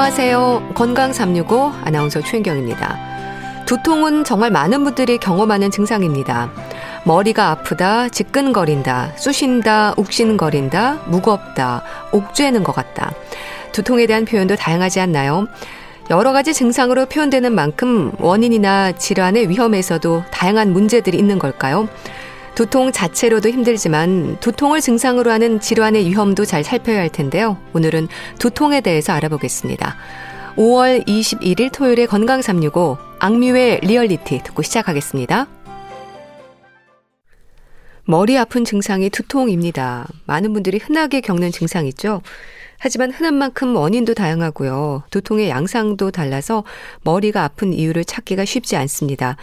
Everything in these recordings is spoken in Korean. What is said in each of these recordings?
안녕하세요. 건강 365 아나운서 최인경입니다. 두통은 정말 많은 분들이 경험하는 증상입니다. 머리가 아프다, 지끈거린다, 쑤신다, 욱신거린다, 무겁다, 옥죄는 것 같다. 두통에 대한 표현도 다양하지 않나요? 여러 가지 증상으로 표현되는 만큼 원인이나 질환의 위험에서도 다양한 문제들이 있는 걸까요? 두통 자체로도 힘들지만 두통을 증상으로 하는 질환의 위험도 잘 살펴야 할 텐데요. 오늘은 두통에 대해서 알아보겠습니다. 5월 21일 토요일에 건강 365 악뮤의 리얼리티 듣고 시작하겠습니다. 머리 아픈 증상이 두통입니다. 많은 분들이 흔하게 겪는 증상이죠. 하지만 흔한 만큼 원인도 다양하고요. 두통의 양상도 달라서 머리가 아픈 이유를 찾기가 쉽지 않습니다.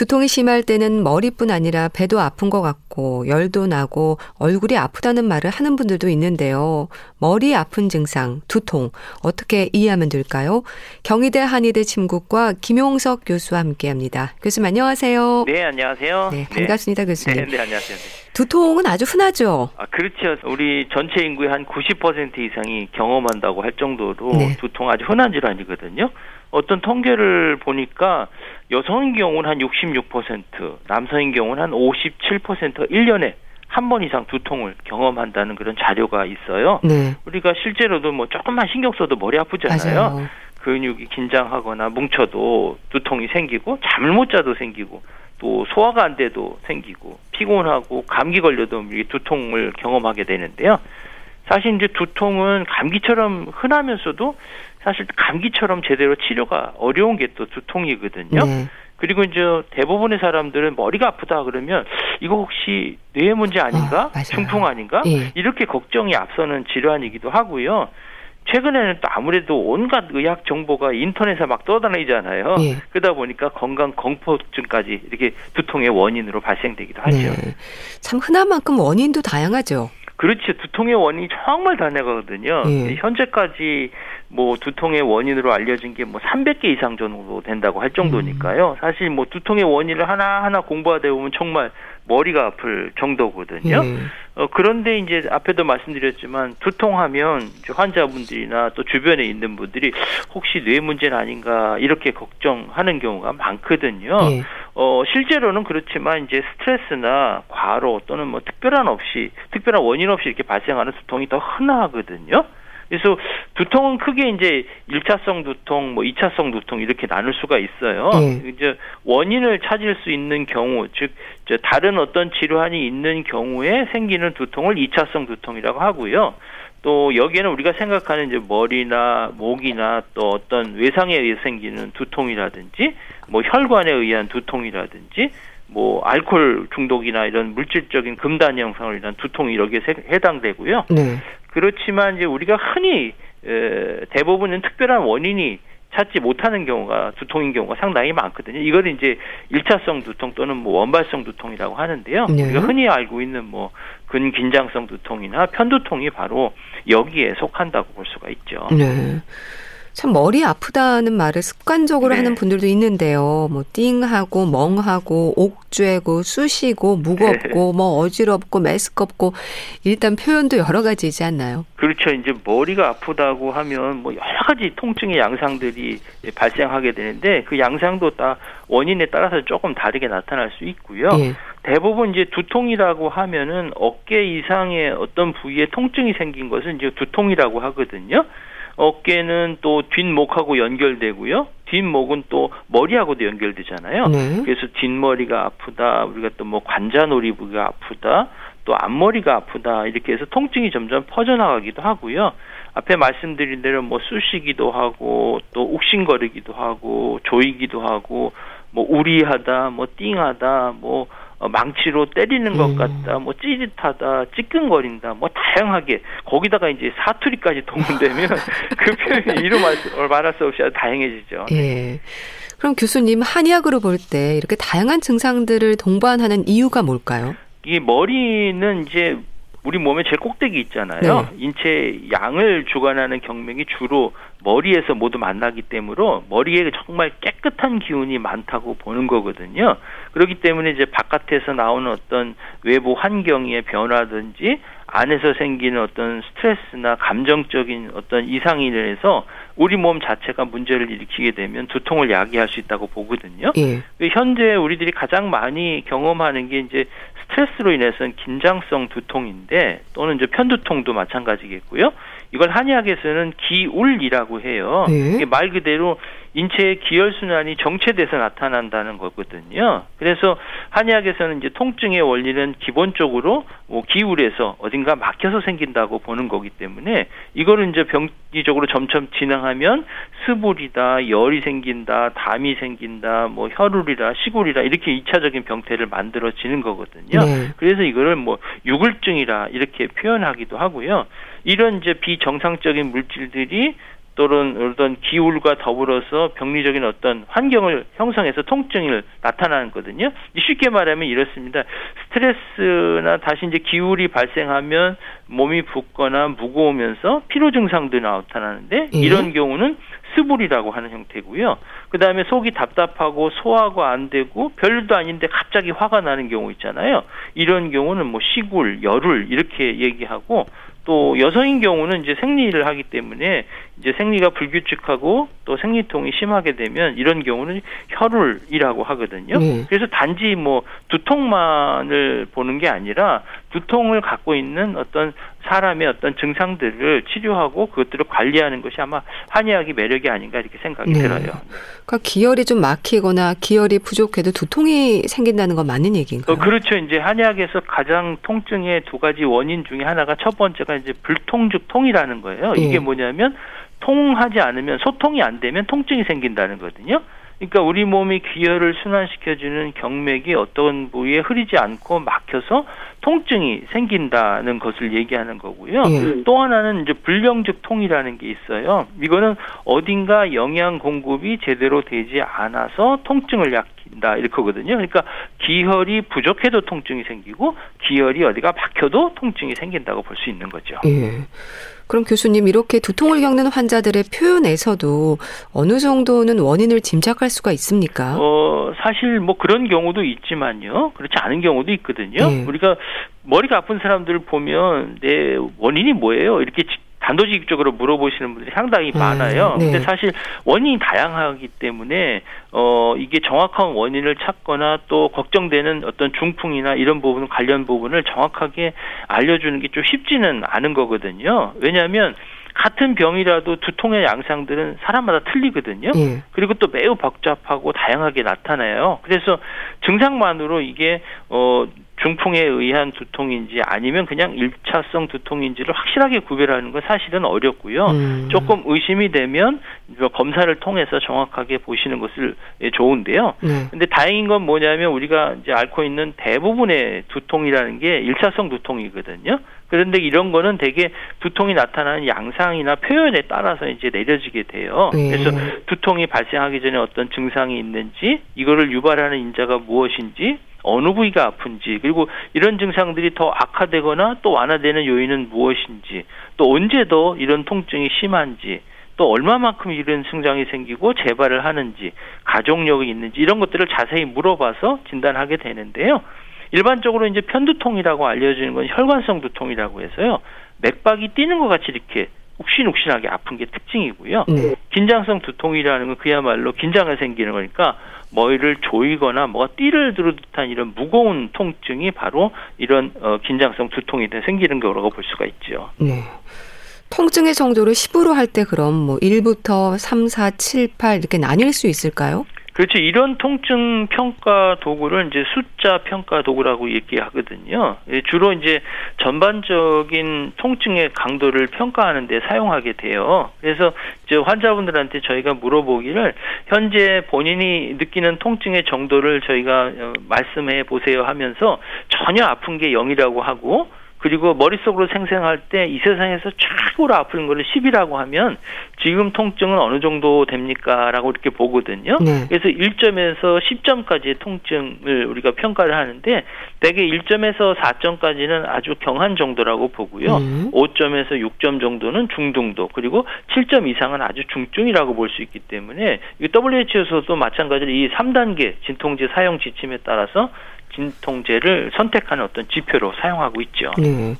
두통이 심할 때는 머리뿐 아니라 배도 아픈 것 같고 열도 나고 얼굴이 아프다는 말을 하는 분들도 있는데요. 머리 아픈 증상, 두통 어떻게 이해하면 될까요? 경희대 한의대 침국과 김용석 교수와 함께합니다. 교수님 안녕하세요. 네 안녕하세요. 네 반갑습니다 네. 교수님. 네, 네 안녕하세요. 두통은 아주 흔하죠. 아 그렇죠. 우리 전체 인구의 한 90% 이상이 경험한다고 할 정도로 네. 두통 아주 흔한 질환이거든요. 어떤 통계를 보니까 여성인 경우는 한 66%, 남성인 경우는 한 57% 1년에 한 번 이상 두통을 경험한다는 그런 자료가 있어요. 네. 우리가 실제로도 뭐 조금만 신경 써도 머리 아프잖아요. 맞아요. 근육이 긴장하거나 뭉쳐도 두통이 생기고 잠을 못 자도 생기고 또 소화가 안 돼도 생기고 피곤하고 감기 걸려도 이 두통을 경험하게 되는데요. 사실 이제 두통은 감기처럼 흔하면서도 사실 감기처럼 제대로 치료가 어려운 게 또 두통이거든요. 네. 그리고 이제 대부분의 사람들은 머리가 아프다 그러면 이거 혹시 뇌 문제 아닌가? 아, 맞아요. 중풍 아닌가? 예. 이렇게 걱정이 앞서는 질환이기도 하고요. 최근에는 또 아무래도 온갖 의학 정보가 인터넷에 막 떠다니잖아요. 예. 그러다 보니까 건강 공포증까지 이렇게 두통의 원인으로 발생되기도 하죠. 네. 참 흔한 만큼 원인도 다양하죠. 그렇죠. 두통의 원인이 정말 다양하거든요. 예. 현재까지 뭐 두통의 원인으로 알려진 게 뭐 300개 이상 정도 된다고 할 정도니까요. 사실 뭐 두통의 원인을 하나하나 공부하다 보면 정말 머리가 아플 정도거든요. 예. 어, 그런데 이제 앞에도 말씀드렸지만 두통하면 환자분들이나 또 주변에 있는 분들이 혹시 뇌 문제는 아닌가 이렇게 걱정하는 경우가 많거든요. 예. 어, 실제로는 그렇지만 이제 스트레스나 과로 또는 뭐 특별한 없이 특별한 원인 없이 이렇게 발생하는 두통이 더 흔하거든요. 그래서 두통은 크게 이제 1차성 두통, 뭐 2차성 두통 이렇게 나눌 수가 있어요. 예. 이제 원인을 찾을 수 있는 경우, 즉저 다른 어떤 질환이 있는 경우에 생기는 두통을 2차성 두통이라고 하고요. 또 여기에는 우리가 생각하는 이제 머리나 목이나 또 어떤 외상에 의해 생기는 두통이라든지 뭐 혈관에 의한 두통이라든지 뭐 알코올 중독이나 이런 물질적인 금단 형상을 두통이 여기에 세- 해당되고요. 네. 그렇지만 이제 우리가 흔히 에, 대부분은 특별한 원인이 찾지 못하는 경우가 두통인 경우가 상당히 많거든요. 이걸 이제 일차성 두통 또는 뭐 원발성 두통이라고 하는데요. 네. 우리가 흔히 알고 있는 뭐 근긴장성 두통이나 편두통이 바로 여기에 속한다고 볼 수가 있죠. 네. 참 머리 아프다는 말을 습관적으로 네. 하는 분들도 있는데요. 뭐 띵하고 멍하고 옥죄고 쑤시고 무겁고 뭐 어지럽고 메스껍고 일단 표현도 여러 가지이지 않나요? 그렇죠. 이제 머리가 아프다고 하면 뭐 여러 가지 통증의 양상들이 발생하게 되는데 그 양상도 다 원인에 따라서 조금 다르게 나타날 수 있고요. 예. 대부분 이제 두통이라고 하면은 어깨 이상의 어떤 부위에 통증이 생긴 것은 이제 두통이라고 하거든요. 어깨는 또 뒷목하고 연결되고요. 뒷목은 또 머리하고도 연결되잖아요. 네. 그래서 뒷머리가 아프다, 우리가 또 뭐 관자놀이 부위가 아프다, 또 앞머리가 아프다 이렇게 해서 통증이 점점 퍼져나가기도 하고요. 앞에 말씀드린 대로 뭐 쑤시기도 하고 또 욱신거리기도 하고 조이기도 하고 뭐 우리하다, 뭐 띵하다, 뭐 어, 망치로 때리는 것 음. 같다, 뭐 찌릿하다, 찌끈거린다, 뭐 다양하게 거기다가 이제 사투리까지 동원되면 그 표현이 이루 말할 수 없이 아주 다양해지죠. 예. 그럼 교수님 한의학으로 볼 때 이렇게 다양한 증상들을 동반하는 이유가 뭘까요? 이 머리는 이제 우리 몸의 제일 꼭대기 있잖아요. 네. 인체 양을 주관하는 경맥이 주로 머리에서 모두 만나기 때문에 머리에 정말 깨끗한 기운이 많다고 보는 거거든요. 그렇기 때문에 이제 바깥에서 나오는 어떤 외부 환경의 변화든지 안에서 생기는 어떤 스트레스나 감정적인 어떤 이상이 인해서 우리 몸 자체가 문제를 일으키게 되면 두통을 야기할 수 있다고 보거든요. 예. 현재 우리들이 가장 많이 경험하는 게 이제 스트레스로 인해서는 긴장성 두통인데 또는 이제 편두통도 마찬가지겠고요. 이걸 한의학에서는 기울이라고 해요. 네. 말 그대로 인체의 기혈 순환이 정체돼서 나타난다는 거거든요. 그래서 한의학에서는 이제 통증의 원리는 기본적으로 뭐 기울에서 어딘가 막혀서 생긴다고 보는 거기 때문에 이거를 이제 병리적으로 점점 진행하면 스불이다, 열이 생긴다, 담이 생긴다, 뭐 혈울이라, 시골이라 이렇게 이차적인 병태를 만들어지는 거거든요. 네. 그래서 이거를 뭐 유글증이라 이렇게 표현하기도 하고요. 이런 이제 비정상적인 물질들이 또는 어떤 기울과 더불어서 병리적인 어떤 환경을 형성해서 통증을 나타나거든요. 쉽게 말하면 이렇습니다. 스트레스나 다시 이제 기울이 발생하면 몸이 붓거나 무거우면서 피로 증상도 나타나는데 예. 이런 경우는 스불이라고 하는 형태고요. 그 다음에 속이 답답하고 소화가 안 되고 별일도 아닌데 갑자기 화가 나는 경우 있잖아요. 이런 경우는 뭐 시굴, 열울 이렇게 얘기하고 또 여성인 경우는 이제 생리를 하기 때문에 이제 생리가 불규칙하고 또 생리통이 심하게 되면 이런 경우는 혈울이라고 하거든요. 네. 그래서 단지 뭐 두통만을 보는 게 아니라 두통을 갖고 있는 어떤 사람의 어떤 증상들을 치료하고 그것들을 관리하는 것이 아마 한의학의 매력이 아닌가 이렇게 생각이 네. 들어요. 그러니까 기혈이 좀 막히거나 기혈이 부족해도 두통이 생긴다는 건 맞는 얘기인가요? 어, 그렇죠. 이제 한의학에서 가장 통증의 두 가지 원인 중에 하나가 첫 번째가 이제 불통즉 통이라는 거예요. 이게 네. 뭐냐면 통하지 않으면 소통이 안 되면 통증이 생긴다는 거거든요. 그러니까 우리 몸이 기혈을 순환시켜주는 경맥이 어떤 부위에 흐리지 않고 막혀서 통증이 생긴다는 것을 얘기하는 거고요. 예. 또 하나는 이제 불량적 통이라는 게 있어요. 이거는 어딘가 영양 공급이 제대로 되지 않아서 통증을 약 긴다 이렇게거든요. 그러니까 기혈이 부족해도 통증이 생기고 기혈이 어디가 막혀도 통증이 생긴다고 볼 수 있는 거죠. 예. 그럼 교수님 이렇게 두통을 겪는 환자들의 표현에서도 어느 정도는 원인을 짐작할 수가 있습니까? 어, 사실 뭐 그런 경우도 있지만요. 그렇지 않은 경우도 있거든요. 네. 우리가 머리가 아픈 사람들을 보면 내 원인이 뭐예요? 이렇게 단도직입적으로 물어보시는 분들이 상당히 음, 많아요. 네. 근데 사실 원인이 다양하기 때문에 어 이게 정확한 원인을 찾거나 또 걱정되는 어떤 중풍이나 이런 부분 관련 부분을 정확하게 알려주는 게 좀 쉽지는 않은 거거든요. 왜냐하면 같은 병이라도 두통의 양상들은 사람마다 틀리거든요. 예. 그리고 또 매우 복잡하고 다양하게 나타나요. 그래서 증상만으로 이게 어 중풍에 의한 두통인지 아니면 그냥 일차성 두통인지를 확실하게 구별하는 건 사실은 어렵고요. 음. 조금 의심이 되면 검사를 통해서 정확하게 보시는 것을 예, 좋은데요. 네. 근데 다행인 건 뭐냐면 우리가 이제 앓고 있는 대부분의 두통이라는 게 일차성 두통이거든요. 그런데 이런 거는 대개 두통이 나타나는 양상이나 표현에 따라서 이제 내려지게 돼요. 네. 그래서 두통이 발생하기 전에 어떤 증상이 있는지 이거를 유발하는 인자가 무엇인지 어느 부위가 아픈지 그리고 이런 증상들이 더 악화되거나 또 완화되는 요인은 무엇인지 또 언제 더 이런 통증이 심한지 또 얼마만큼 이런 증상이 생기고 재발을 하는지 가족력이 있는지 이런 것들을 자세히 물어봐서 진단하게 되는데요. 일반적으로 이제 편두통이라고 알려지는 건 혈관성 두통이라고 해서요. 맥박이 뛰는 것 같이 이렇게 욱신욱신하게 아픈 게 특징이고요. 네. 긴장성 두통이라는 건 그야말로 긴장을 생기는 거니까 머리를 조이거나 뭐가 띠를 두르 듯한 이런 무거운 통증이 바로 이런 어, 긴장성 두통이 생기는 거라고 볼 수가 있죠. 네. 통증의 정도를 10으로 할 때 그럼 뭐 1부터 3, 4, 7, 8 이렇게 나뉠 수 있을까요? 그렇죠. 이런 통증 평가 도구를 이제 숫자 평가 도구라고 얘기하거든요. 예, 주로 이제 전반적인 통증의 강도를 평가하는 데 사용하게 돼요. 그래서 이제 환자분들한테 저희가 물어보기를 현재 본인이 느끼는 통증의 정도를 저희가 어, 말씀해 보세요 하면서 전혀 아픈 게 0이라고 하고 그리고 머릿속으로 생생할 때 이 세상에서 최고로 아픈 거를 10이라고 하면 지금 통증은 어느 정도 됩니까? 라고 이렇게 보거든요. 네. 그래서 1점에서 10점까지의 통증을 우리가 평가를 하는데 대개 1점에서 4점까지는 아주 경한 정도라고 보고요. 음. 5점에서 6점 정도는 중등도 그리고 7점 이상은 아주 중증이라고 볼 수 있기 때문에 WHO에서도 마찬가지로 이 3단계 진통제 사용 지침에 따라서 진통제를 선택하는 어떤 지표로 사용하고 있죠. 네.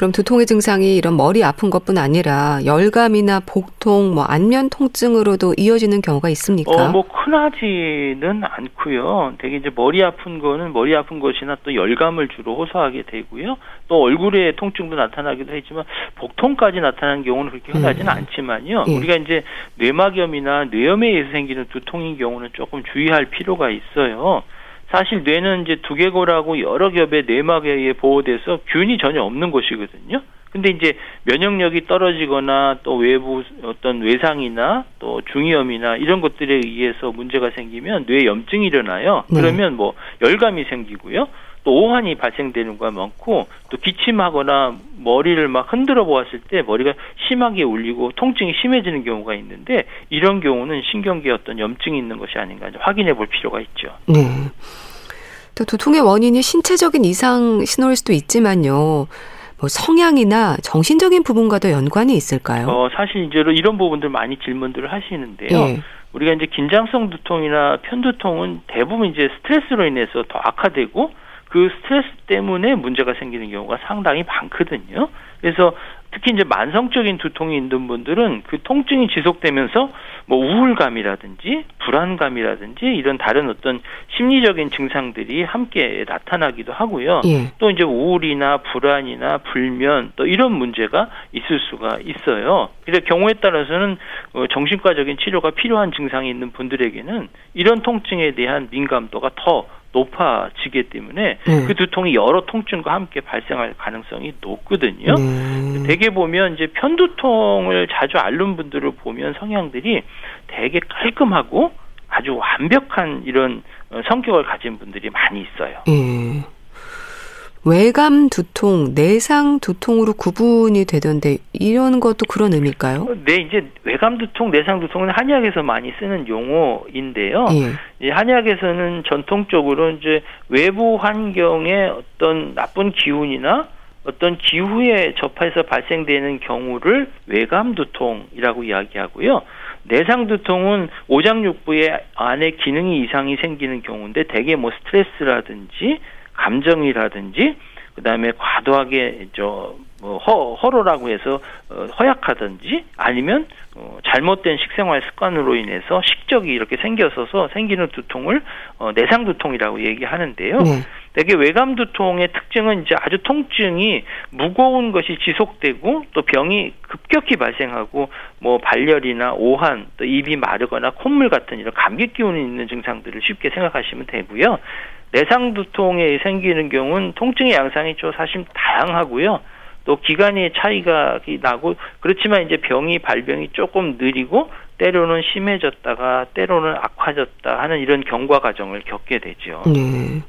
그럼 두통의 증상이 이런 머리 아픈 것뿐 아니라 열감이나 복통, 뭐 안면 통증으로도 이어지는 경우가 있습니까? 어, 뭐 흔하지는 않고요. 되게 이제 머리 아픈 거는 머리 아픈 것이나 또 열감을 주로 호소하게 되고요. 또 얼굴에 통증도 나타나기도 하지만 복통까지 나타나는 경우는 그렇게 흔하지는 음. 않지만요. 예. 우리가 이제 뇌막염이나 뇌염에 의해서 생기는 두통인 경우는 조금 주의할 필요가 있어요. 사실 뇌는 이제 두개골하고 여러 겹의 내막에 의해 보호돼서 균이 전혀 없는 곳이거든요. 근데 이제 면역력이 떨어지거나 또 외부 어떤 외상이나 또 중이염이나 이런 것들에 의해서 문제가 생기면 뇌 염증이 일어나요. 네. 그러면 뭐 열감이 생기고요. 또 오한이 발생되는 거 많고 또 기침하거나 머리를 막 흔들어 보았을 때 머리가 심하게 울리고 통증이 심해지는 경우가 있는데 이런 경우는 신경계 어떤 염증이 있는 것이 아닌가 확인해 볼 필요가 있죠. 네. 또 두통의 원인이 신체적인 이상 신호일 수도 있지만요. 뭐 성향이나 정신적인 부분과도 연관이 있을까요? 어, 사실 이제 이런 부분들 많이 질문들을 하시는데요. 네. 우리가 이제 긴장성 두통이나 편두통은 대부분 이제 스트레스로 인해서 더 악화되고 그 스트레스 때문에 문제가 생기는 경우가 상당히 많거든요. 그래서 특히 이제 만성적인 두통이 있는 분들은 그 통증이 지속되면서 뭐 우울감이라든지 불안감이라든지 이런 다른 어떤 심리적인 증상들이 함께 나타나기도 하고요. 예. 또 이제 우울이나 불안이나 불면 또 이런 문제가 있을 수가 있어요. 그래서 경우에 따라서는 어, 정신과적인 치료가 필요한 증상이 있는 분들에게는 이런 통증에 대한 민감도가 더 높아지기 때문에 네. 그 두통이 여러 통증과 함께 발생할 가능성이 높거든요. 네. 대개 보면 이제 편두통을 자주 앓는 분들을 보면 성향들이 되게 깔끔하고 아주 완벽한 이런 어, 성격을 가진 분들이 많이 있어요. 네. 외감 두통, 내상 두통으로 구분이 되던데 이런 것도 그런 의미일까요? 네, 이제 외감 두통, 내상 두통은 한의학에서 많이 쓰는 용어인데요. 예. 한의학에서는 전통적으로 이제 외부 환경의 어떤 나쁜 기운이나 어떤 기후에 접해서 발생되는 경우를 외감 두통이라고 이야기하고요. 내상 두통은 오장육부의 안에 기능이 이상이 생기는 경우인데 대개 뭐 스트레스라든지 감정이라든지 그다음에 과도하게 저뭐 허로라고 해서 어, 허약하든지 아니면 어, 잘못된 식생활 습관으로 인해서 식적이 이렇게 생겨서서 생기는 두통을 어, 내상 두통이라고 얘기하는데요. 네. 대개 외감 두통의 특징은 이제 아주 통증이 무거운 것이 지속되고 또 병이 급격히 발생하고 뭐 발열이나 오한 또 입이 마르거나 콧물 같은 이런 감기 기운이 있는 증상들을 쉽게 생각하시면 되고요. 내상 두통에 생기는 경우는 통증의 양상이 좀 사실 다양하고요. 또 기간의 차이가 나고 그렇지만 이제 병이 발병이 조금 느리고 때로는 심해졌다가 때로는 악화졌다 하는 이런 경과 과정을 겪게 되죠. 네.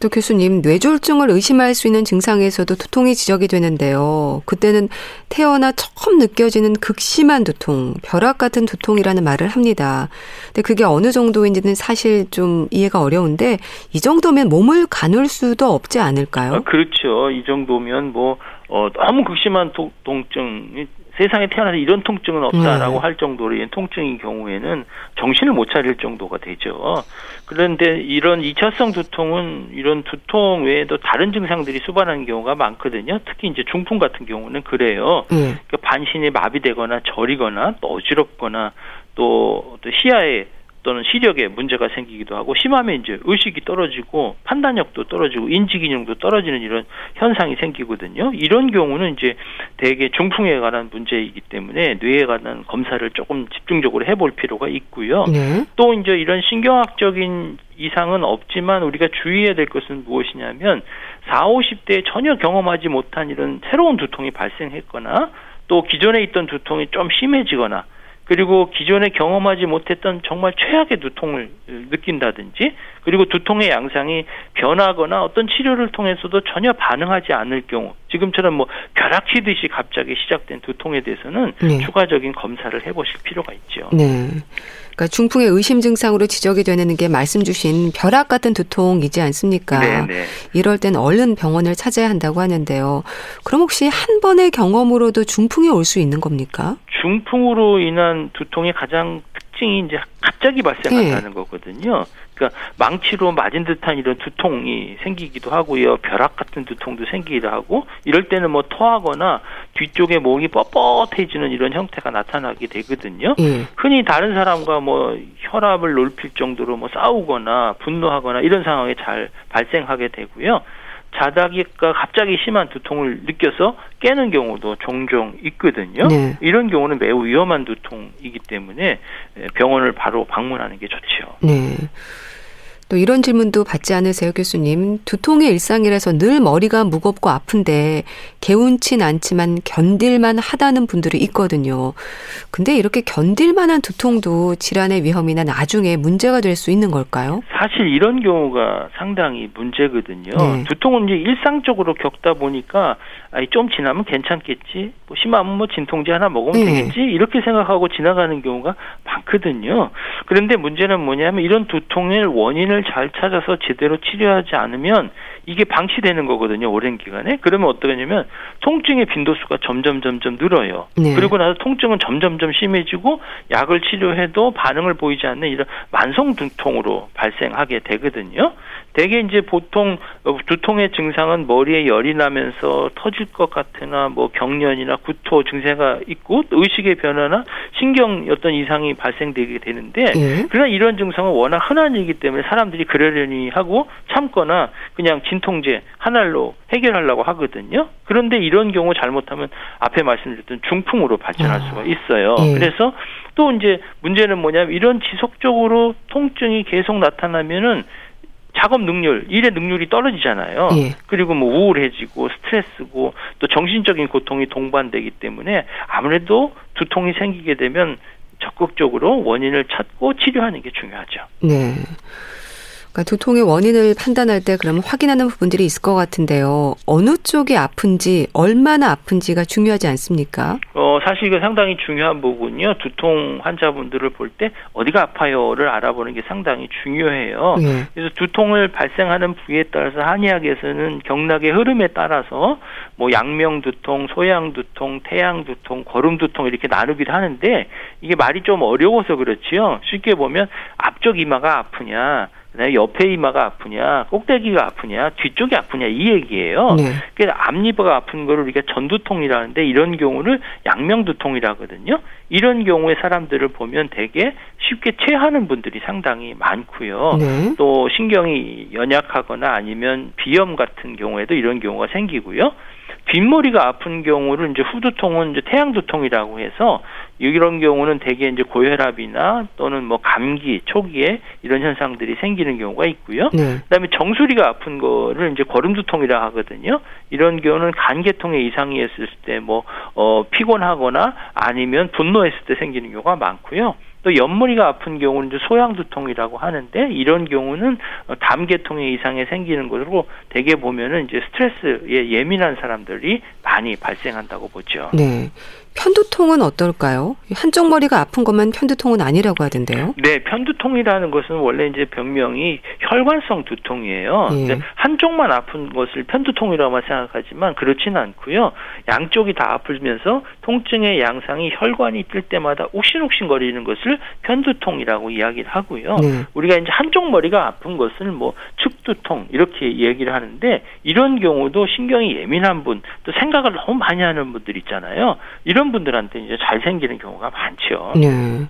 또 교수님 뇌졸중을 의심할 수 있는 증상에서도 두통이 지적이 되는데요. 그때는 태어나 처음 느껴지는 극심한 두통, 벼락 같은 두통이라는 말을 합니다. 근데 그게 어느 정도인지는 사실 좀 이해가 어려운데 이 정도면 몸을 가눌 수도 없지 않을까요? 아, 그렇죠. 이 정도면 뭐 어, 너무 극심한 도, 통증 세상에 태어나서 이런 통증은 없다라고 네. 할 정도로 이 통증인 경우에는 정신을 못 차릴 정도가 되죠. 그런데 이런 이차성 두통은 이런 두통 외에도 다른 증상들이 수반하는 경우가 많거든요. 특히 이제 중풍 같은 경우는 그래요. 네. 그러니까 반신이 마비되거나 저리거나 또 어지럽거나 또, 또 시야에 또는 시력에 문제가 생기기도 하고 심하면 이제 의식이 떨어지고 판단력도 떨어지고 인지 기능도 떨어지는 이런 현상이 생기거든요. 이런 경우는 이제 대개 중풍에 관한 문제이기 때문에 뇌에 관한 검사를 조금 집중적으로 해볼 필요가 있고요. 네. 또 이제 이런 신경학적인 이상은 없지만 우리가 주의해야 될 것은 무엇이냐면 4, 50대에 전혀 경험하지 못한 이런 새로운 두통이 발생했거나 또 기존에 있던 두통이 좀 심해지거나 그리고 기존에 경험하지 못했던 정말 최악의 두통을 느낀다든지 그리고 두통의 양상이 변하거나 어떤 치료를 통해서도 전혀 반응하지 않을 경우 지금처럼 뭐 벼락치듯이 갑자기 시작된 두통에 대해서는 네. 추가적인 검사를 해보실 필요가 있죠. 네. 그러니까 중풍의 의심 증상으로 지적이 되는 게 말씀 주신 벼락 같은 두통이지 않습니까? 네네. 네. 이럴 땐 얼른 병원을 찾아야 한다고 하는데요. 그럼 혹시 한 번의 경험으로도 중풍이 올 수 있는 겁니까? 중풍으로 인한 두통의 가장 특징이 이제 갑자기 발생한다는 네. 거거든요. 그러니까 망치로 맞은 듯한 이런 두통이 생기기도 하고요. 벼락 같은 두통도 생기기도 하고 이럴 때는 뭐 토하거나 뒤쪽에 목이 뻣뻣해지는 이런 형태가 나타나게 되거든요. 네. 흔히 다른 사람과 뭐 혈압을 높일 정도로 뭐 싸우거나 분노하거나 이런 상황에 잘 발생하게 되고요. 자다기가 갑자기 심한 두통을 느껴서 깨는 경우도 종종 있거든요. 네. 이런 경우는 매우 위험한 두통이기 때문에 병원을 바로 방문하는 게 좋죠. 네. 또 이런 질문도 받지 않으세요, 교수님? 두통의 일상이라서 늘 머리가 무겁고 아픈데 개운친 않지만 견딜만 하다는 분들이 있거든요. 근데 이렇게 견딜만한 두통도 질환의 위험이나 나중에 문제가 될 수 있는 걸까요? 사실 이런 경우가 상당히 문제거든요. 네. 두통은 이제 일상적으로 겪다 보니까 아니 좀 지나면 괜찮겠지. 뭐 심하면 뭐 진통제 하나 먹으면 네. 되겠지. 이렇게 생각하고 지나가는 경우가 많거든요. 그런데 문제는 뭐냐면 이런 두통의 원인을 원인을 잘 찾아서 제대로 치료하지 않으면 이게 방치되는 거거든요. 오랜 기간에. 그러면 어떠냐면 통증의 빈도수가 점점 점점 늘어요. 네. 그리고 나서 통증은 점점 점 심해지고 약을 치료해도 반응을 보이지 않는 이런 만성 두통으로 발생하게 되거든요. 대개 이제 보통 두통의 증상은 머리에 열이 나면서 터질 것 같으나 뭐 경련이나 구토 증세가 있고 의식의 변화나 신경 어떤 이상이 발생되게 되는데 예. 그러나 이런 증상은 워낙 흔한 일이기 때문에 사람들이 그러려니 하고 참거나 그냥 진 통제 하나로 해결하려고 하거든요. 그런데 이런 경우 잘못하면 앞에 말씀드렸던 중풍으로 발전할 아. 수가 있어요. 예. 그래서 또 이제 문제는 뭐냐면 이런 지속적으로 통증이 계속 나타나면은 작업 능률, 일의 능률이 떨어지잖아요. 예. 그리고 뭐 우울해지고 스트레스고 또 정신적인 고통이 동반되기 때문에 아무래도 두통이 생기게 되면 적극적으로 원인을 찾고 치료하는 게 중요하죠. 네. 그러니까 두통의 원인을 판단할 때 그러면 확인하는 부분들이 있을 것 같은데요. 어느 쪽이 아픈지 얼마나 아픈지가 중요하지 않습니까? 어 사실 이거 상당히 중요한 부분이요. 두통 환자분들을 볼 때 어디가 아파요를 알아보는 게 상당히 중요해요. 네. 그래서 두통을 발생하는 부위에 따라서 한의학에서는 경락의 흐름에 따라서 뭐 양명 두통, 소양 두통, 태양 두통, 거름 두통 이렇게 나누기도 하는데 이게 말이 좀 어려워서 그렇지요. 쉽게 보면 앞쪽 이마가 아프냐 그다음에 옆에 이마가 아프냐, 꼭대기가 아프냐, 뒤쪽이 아프냐 이 얘기예요. 네. 그래서 앞니가 아픈 거를 우리가 전두통이라는데 이런 경우를 양명두통이라 하거든요. 이런 경우에 사람들을 보면 되게 쉽게 체하는 분들이 상당히 많고요. 네. 또 신경이 연약하거나 아니면 비염 같은 경우에도 이런 경우가 생기고요. 뒷머리가 아픈 경우를 이제 후두통은 이제 태양두통이라고 해서 이런 경우는 대개 이제 고혈압이나 또는 뭐 감기 초기에 이런 현상들이 생기는 경우가 있고요. 네. 그다음에 정수리가 아픈 거를 이제 거름두통이라 하거든요. 이런 경우는 간계통에 이상이 있을 때 뭐 어 피곤하거나 아니면 분노했을 때 생기는 경우가 많고요. 또 옆머리가 아픈 경우는 이제 소양두통이라고 하는데 이런 경우는 담계통의 이상이 생기는 것으로 대개 보면은 이제 스트레스에 예민한 사람들이 많이 발생한다고 보죠. 네. 편두통은 어떨까요? 한쪽 머리가 아픈 것만 편두통은 아니라고 하던데요. 네, 편두통이라는 것은 원래 이제 병명이 혈관성 두통이에요. 예. 한쪽만 아픈 것을 편두통이라고 생각하지만 그렇지는 않고요. 양쪽이 다 아프면서 통증의 양상이 혈관이 뜰 때마다 욱신욱신거리는 것을 편두통이라고 이야기를 하고요. 네. 우리가 이제 한쪽 머리가 아픈 것을 뭐 측두통 이렇게 얘기를 하는데 이런 경우도 신경이 예민한 분, 또 생각을 너무 많이 하는 분들 있잖아요. 이런 이런 분들한테 이제 잘 생기는 경우가 많죠. 네.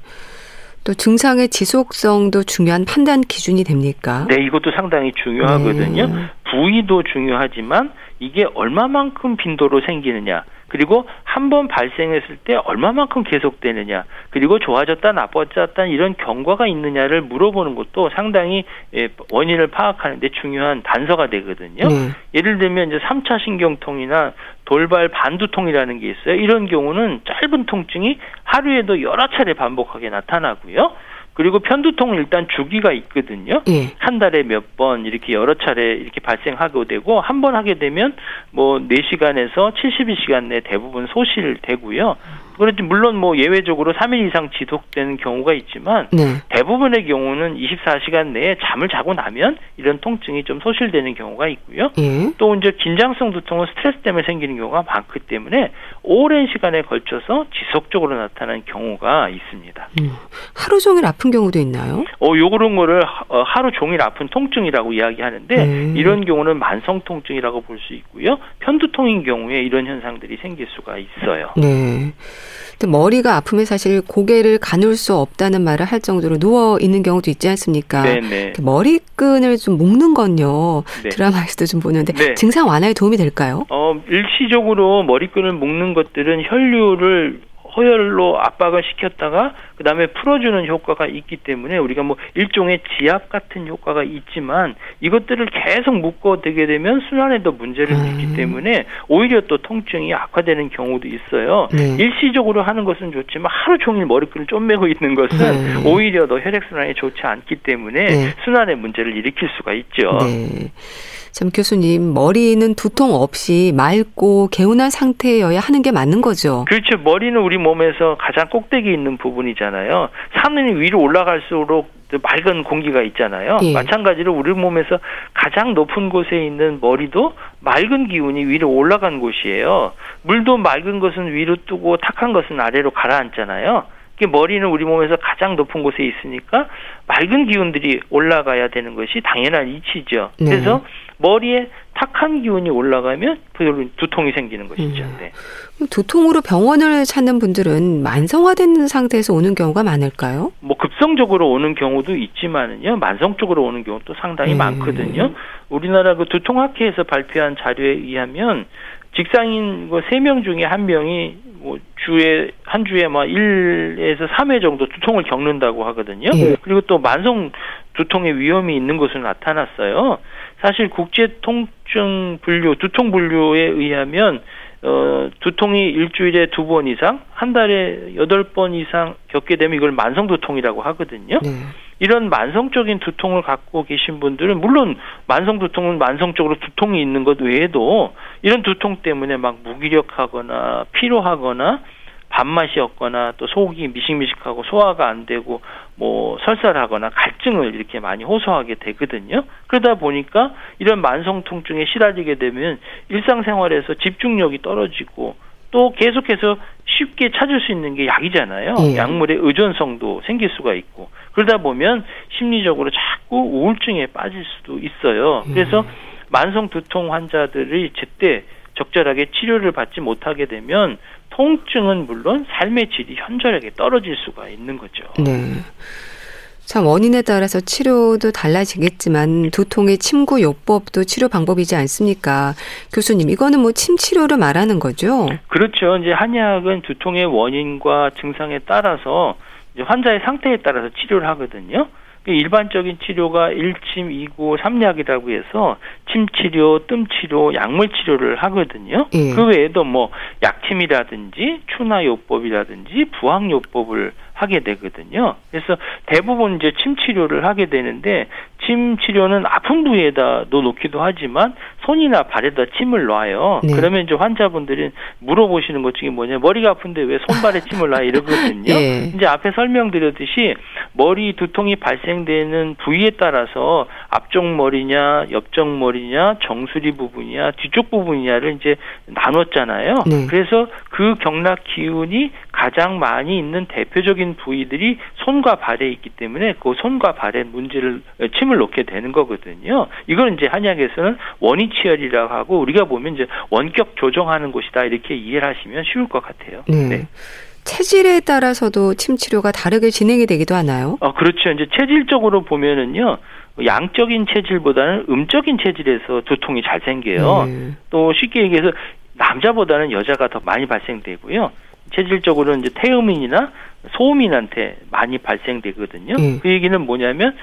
또 증상의 지속성도 중요한 판단 기준이 됩니까? 네, 이것도 상당히 중요하거든요. 네. 부위도 중요하지만 이게 얼마만큼 빈도로 생기느냐. 그리고 한 번 발생했을 때 얼마만큼 계속되느냐, 그리고 좋아졌다 나빠졌다 이런 경과가 있느냐를 물어보는 것도 상당히 예, 원인을 파악하는데 중요한 단서가 되거든요. 네. 예를 들면 이제 3차 신경통이나 돌발 반두통이라는 게 있어요. 이런 경우는 짧은 통증이 하루에도 여러 차례 반복하게 나타나고요. 그리고 편두통은 일단 주기가 있거든요. 예. 한 달에 몇 번 이렇게 여러 차례 이렇게 발생하게 되고 한 번 하게 되면 뭐 4시간에서 72시간 내 대부분 소실되고요. 그렇지 물론 뭐 예외적으로 3일 이상 지속되는 경우가 있지만 네. 대부분의 경우는 24시간 내에 잠을 자고 나면 이런 통증이 좀 소실되는 경우가 있고요. 예. 또 이제 긴장성 두통은 스트레스 때문에 생기는 경우가 많기 때문에 오랜 시간에 걸쳐서 지속적으로 나타나는 경우가 있습니다. 음. 하루 종일 아픈 경우도 있나요? 어, 요 그런 거를 어, 하루 종일 아픈 통증이라고 이야기하는데 음. 이런 경우는 만성 통증이라고 볼 수 있고요. 편두통인 경우에 이런 현상들이 생길 수가 있어요. 네. 머리가 아프면 사실 고개를 가눌 수 없다는 말을 할 정도로 누워 있는 경우도 있지 않습니까? 네네. 머리끈을 좀 묶는 건요. 네. 드라마에서도 좀 보는데 네. 증상 완화에 도움이 될까요? 어, 일시적으로 머리끈을 묶는 것들은 혈류를 호혈로 압박을 시켰다가 그다음에 풀어주는 효과가 있기 때문에 우리가 뭐 일종의 지압 같은 효과가 있지만 이것들을 계속 묶어대게 되면 순환에도 문제를 음. 때문에 오히려 또 통증이 악화되는 경우도 있어요. 네. 일시적으로 하는 것은 좋지만 하루 종일 머리끈을 쪼매고 있는 것은 네. 오히려 더 혈액순환에 좋지 않기 때문에 네. 순환의 문제를 일으킬 수가 있죠. 네. 참 교수님 머리는 두통 없이 맑고 개운한 상태여야 하는 게 맞는 거죠. 그렇죠. 머리는 우리 몸에서 가장 꼭대기 있는 부분이잖아요. 산은 위로 올라갈수록 맑은 공기가 있잖아요. 예. 마찬가지로 우리 몸에서 가장 높은 곳에 있는 머리도 맑은 기운이 위로 올라간 곳이에요. 물도 맑은 것은 위로 뜨고 탁한 것은 아래로 가라앉잖아요. 머리는 우리 몸에서 가장 높은 곳에 있으니까 맑은 기운들이 올라가야 되는 것이 당연한 이치죠. 네. 그래서 머리에 탁한 기운이 올라가면 두통이 생기는 것이죠. 음. 네. 두통으로 병원을 찾는 분들은 만성화된 상태에서 오는 경우가 많을까요? 뭐 급성적으로 오는 경우도 있지만은요, 만성적으로 오는 경우도 상당히 음. 많거든요. 우리나라 그 두통학회에서 발표한 자료에 의하면 직장인 그3명 중에 한 명이 뭐 주에 한 주에 막 1에서 3회 정도 두통을 겪는다고 하거든요. 예. 그리고 또 만성 두통의 위험이 있는 것으로 나타났어요. 사실 국제 통증 분류, 두통 분류에 의하면 어, 두통이 일주일에 두 번 이상, 한 달에 여덟 번 이상 겪게 되면 이걸 만성 두통이라고 하거든요. 네. 이런 만성적인 두통을 갖고 계신 분들은 물론 만성 두통은 만성적으로 두통이 있는 것 외에도 이런 두통 때문에 막 무기력하거나 피로하거나 밥맛이 없거나 또 속이 미식미식하고 소화가 안 되고 뭐 설사하거나 갈증을 이렇게 많이 호소하게 되거든요. 그러다 보니까 이런 만성 통증에 시달리게 되면 일상생활에서 집중력이 떨어지고 또 계속해서 쉽게 찾을 수 있는 게 약이잖아요. 예. 약물의 의존성도 생길 수가 있고 그러다 보면 심리적으로 자꾸 우울증에 빠질 수도 있어요. 그래서 예. 만성 두통 환자들이 제때 적절하게 치료를 받지 못하게 되면 통증은 물론 삶의 질이 현저하게 떨어질 수가 있는 거죠. 네. 참 원인에 따라서 치료도 달라지겠지만 두통의 침구 요법도 치료 방법이지 않습니까? 교수님, 이거는 뭐 침 치료를 말하는 거죠? 그렇죠. 이제 한약은 두통의 원인과 증상에 따라서 환자의 상태에 따라서 치료를 하거든요. 일반적인 치료가 1침, 2구, 3약이라고 해서 침치료, 뜸치료, 약물치료를 하거든요. 예. 그 외에도 뭐 약침이라든지 추나요법이라든지 부항요법을 하게 되거든요. 그래서 대부분 이제 침 치료를 하게 되는데 침 치료는 아픈 부위에다 놓기도 하지만 손이나 발에다 침을 놔요. 네. 그러면 이제 환자분들이 물어보시는 것 중에 뭐냐 머리가 아픈데 왜 손발에 침을 놔 이러거든요. 네. 이제 앞에 설명드렸듯이 머리 두통이 발생되는 부위에 따라서 앞쪽 머리냐 옆쪽 머리냐 정수리 부분이냐 뒤쪽 부분이냐를 이제 나눴잖아요. 네. 그래서 그 경락 기운이 가장 많이 있는 대표적인 부위들이 손과 발에 있기 때문에 그 손과 발에 문제를 침을 놓게 되는 거거든요. 이걸 이제 한약에서는 원위치열이라고 하고 우리가 보면 이제 원격 조정하는 곳이다 이렇게 이해를 하시면 쉬울 것 같아요. 네. 네. 체질에 따라서도 침 치료가 다르게 진행이 되기도 하나요? 어, 그렇죠. 이제 체질적으로 보면은요. 양적인 체질보다는 음적인 체질에서 두통이 잘 생겨요. 네. 또 쉽게 얘기해서 남자보다는 여자가 더 많이 발생되고요. 체질적으로는 이제 태음인이나 소음인한테 많이 발생되거든요. 음. 그 얘기는 뭐냐면